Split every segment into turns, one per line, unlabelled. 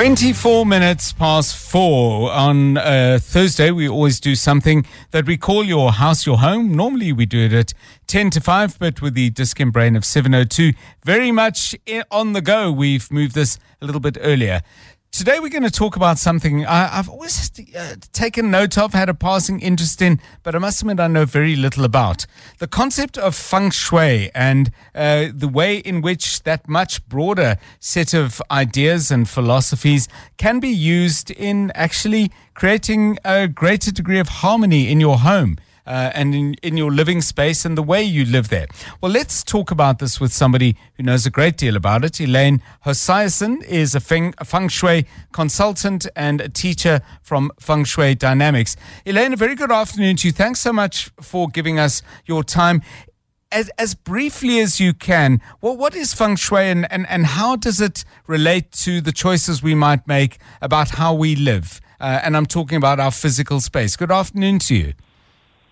24 minutes past four on uh, Thursday. We always do something that we call your house, your home. Normally we do it at 10 to 5, but with the Dis-Chem brain of 702, very much on the go. We've moved this a little bit earlier. Today we're going to talk about something I, have always uh, taken note of, had a passing interest in, but I must admit I know very little about. The concept of feng shui and uh, the way in which that much broader set of ideas and philosophies can be used in actually creating a greater degree of harmony in your home uh, and in, in your living space and the way you live there. Well, let's talk about this with somebody who knows a great deal about it. Elaine Hoisiassohn is a feng, a feng Shui consultant and a teacher from Feng Shui Dynamics. Elaine, a very good afternoon to you. Thanks so much for giving us your time. As, as briefly as you can, well, what is feng shui and, and, and how does it relate to the choices we might make about how we live? Uh, and I'm talking about our physical space. Good afternoon to you.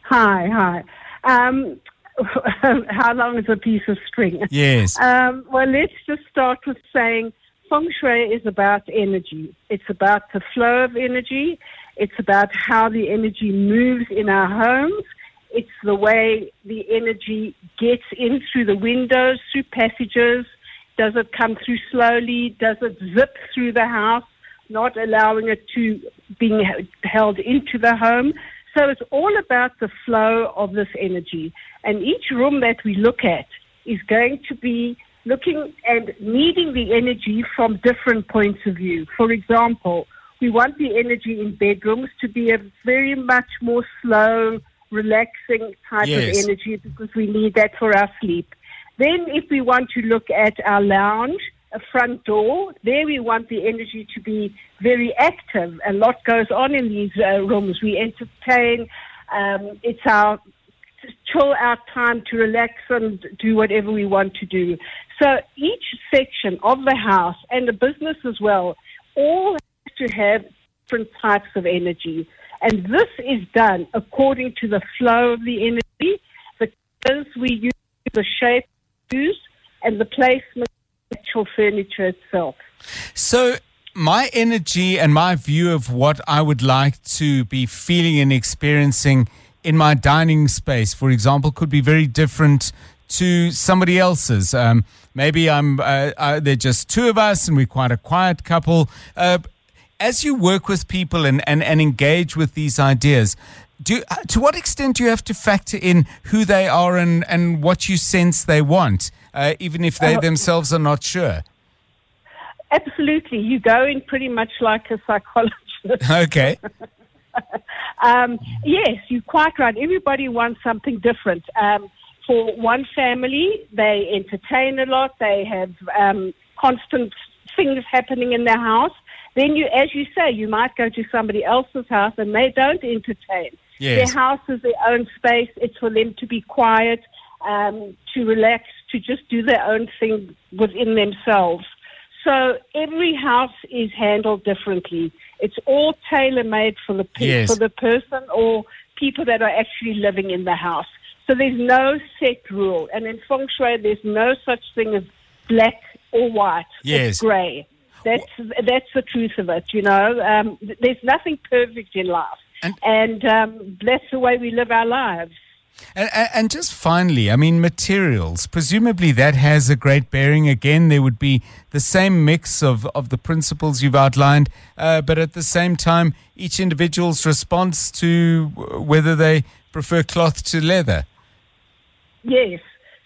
Hi, hi. Um, how long is a piece of string?
Yes.
Um, well, let's just start with saying feng shui is about energy. It's about the flow of energy. It's about how the energy moves in our homes. It's the way the energy gets in through the windows, through passages. Does it come through slowly? Does it zip through the house, not allowing it to being held into the home? So it's all about the flow of this energy. And each room that we look at is going to be looking and needing the energy from different points of view. For example, we want the energy in bedrooms to be a very much more slow, relaxing type yes. of energy because we need that for our sleep. Then, if we want to look at our lounge, a front door. There we want the energy to be very active. A lot goes on in these uh, rooms. We entertain. Um, it's our chill out time to relax and do whatever we want to do. So each section of the house and the business as well all have to have different types of energy. And this is done according to the flow of the energy, the colors we use, the shape we use, and the placement actual furniture itself.
So, my energy and my view of what I would like to be feeling and experiencing in my dining space, for example, could be very different to somebody else's. Um, maybe I'm uh, uh, they're just two of us and we're quite a quiet couple. Uh, as you work with people and, and, and engage with these ideas, do uh, to what extent do you have to factor in who they are and, and what you sense they want? uh, even if they uh, themselves are not sure?
Absolutely. You go in pretty much like a psychologist.
Okay.
um, yes, you're quite right. Everybody wants something different. Um, for one family, they entertain a lot. They have um, constant things happening in their house. Then you, as you say, you might go to somebody else's house and they don't entertain.
Yes.
Their house is their own space. It's for them to be quiet, um, to relax, to just do their own thing within themselves. So every house is handled differently. It's all tailor made for the pe- yes. for the person or people that are actually living in the house. So there's no set rule, and in feng shui, there's no such thing as black or white.
Yes.
It's grey. That's that's the truth of it. You know, um, there's nothing perfect in life, and, and um, that's the way we live our lives.
And, and, just finally, I mean, materials. Presumably, that has a great bearing. Again, there would be the same mix of, of the principles you've outlined, uh, but at the same time, each individual's response to whether they prefer cloth to leather.
Yes,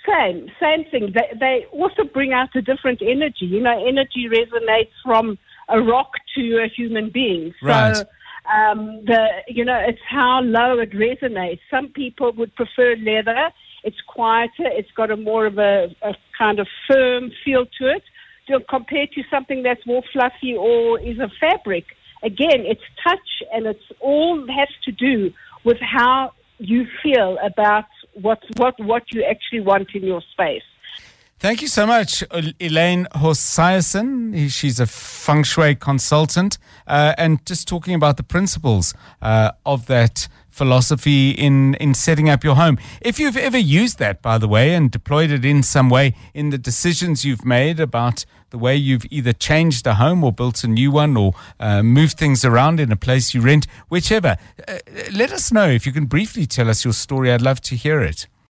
same, same thing. They, they also bring out a different energy. You know, energy resonates from a rock to a human being.
So, right
um, the you know it's how low it resonates. Some people would prefer leather. It's quieter. It's got a more of a, a kind of firm feel to it, to, compared to something that's more fluffy or is a fabric. Again, it's touch, and it's all has to do with how you feel about what what what you actually want in your space.
Thank you so much, Elaine Hoisiassohn. She's a feng shui consultant uh, and just talking about the principles uh, of that philosophy in, in setting up your home. If you've ever used that, by the way, and deployed it in some way in the decisions you've made about the way you've either changed a home or built a new one or uh, moved things around in a place you rent, whichever, uh, let us know if you can briefly tell us your story. I'd love to hear it.